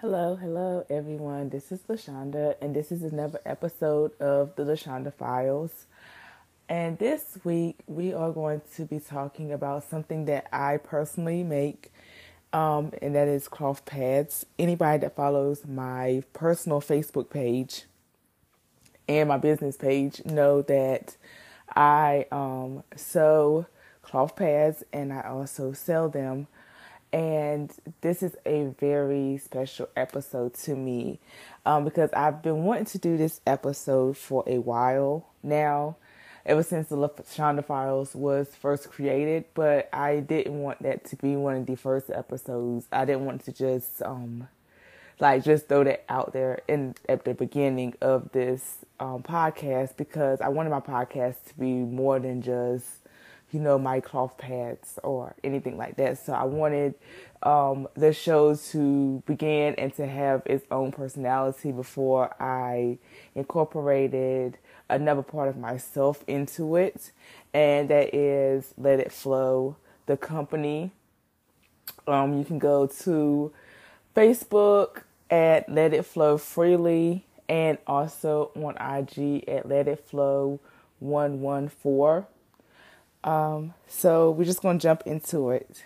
Hello, hello, everyone. This is Lashonda, and this is another episode of the Lashonda Files. And this week, we are going to be talking about something that I personally make, um, and that is cloth pads. Anybody that follows my personal Facebook page and my business page know that I um, sew cloth pads and I also sell them and this is a very special episode to me um, because I've been wanting to do this episode for a while now, ever since the Shonda Files was first created. But I didn't want that to be one of the first episodes. I didn't want to just um, like just throw that out there in at the beginning of this um, podcast because I wanted my podcast to be more than just you know, my cloth pads or anything like that. So I wanted um, the show to begin and to have its own personality before I incorporated another part of myself into it, and that is Let It Flow, the company. Um, you can go to Facebook at Let It Flow Freely and also on IG at Let It Flow 114. Um, so we're just going to jump into it.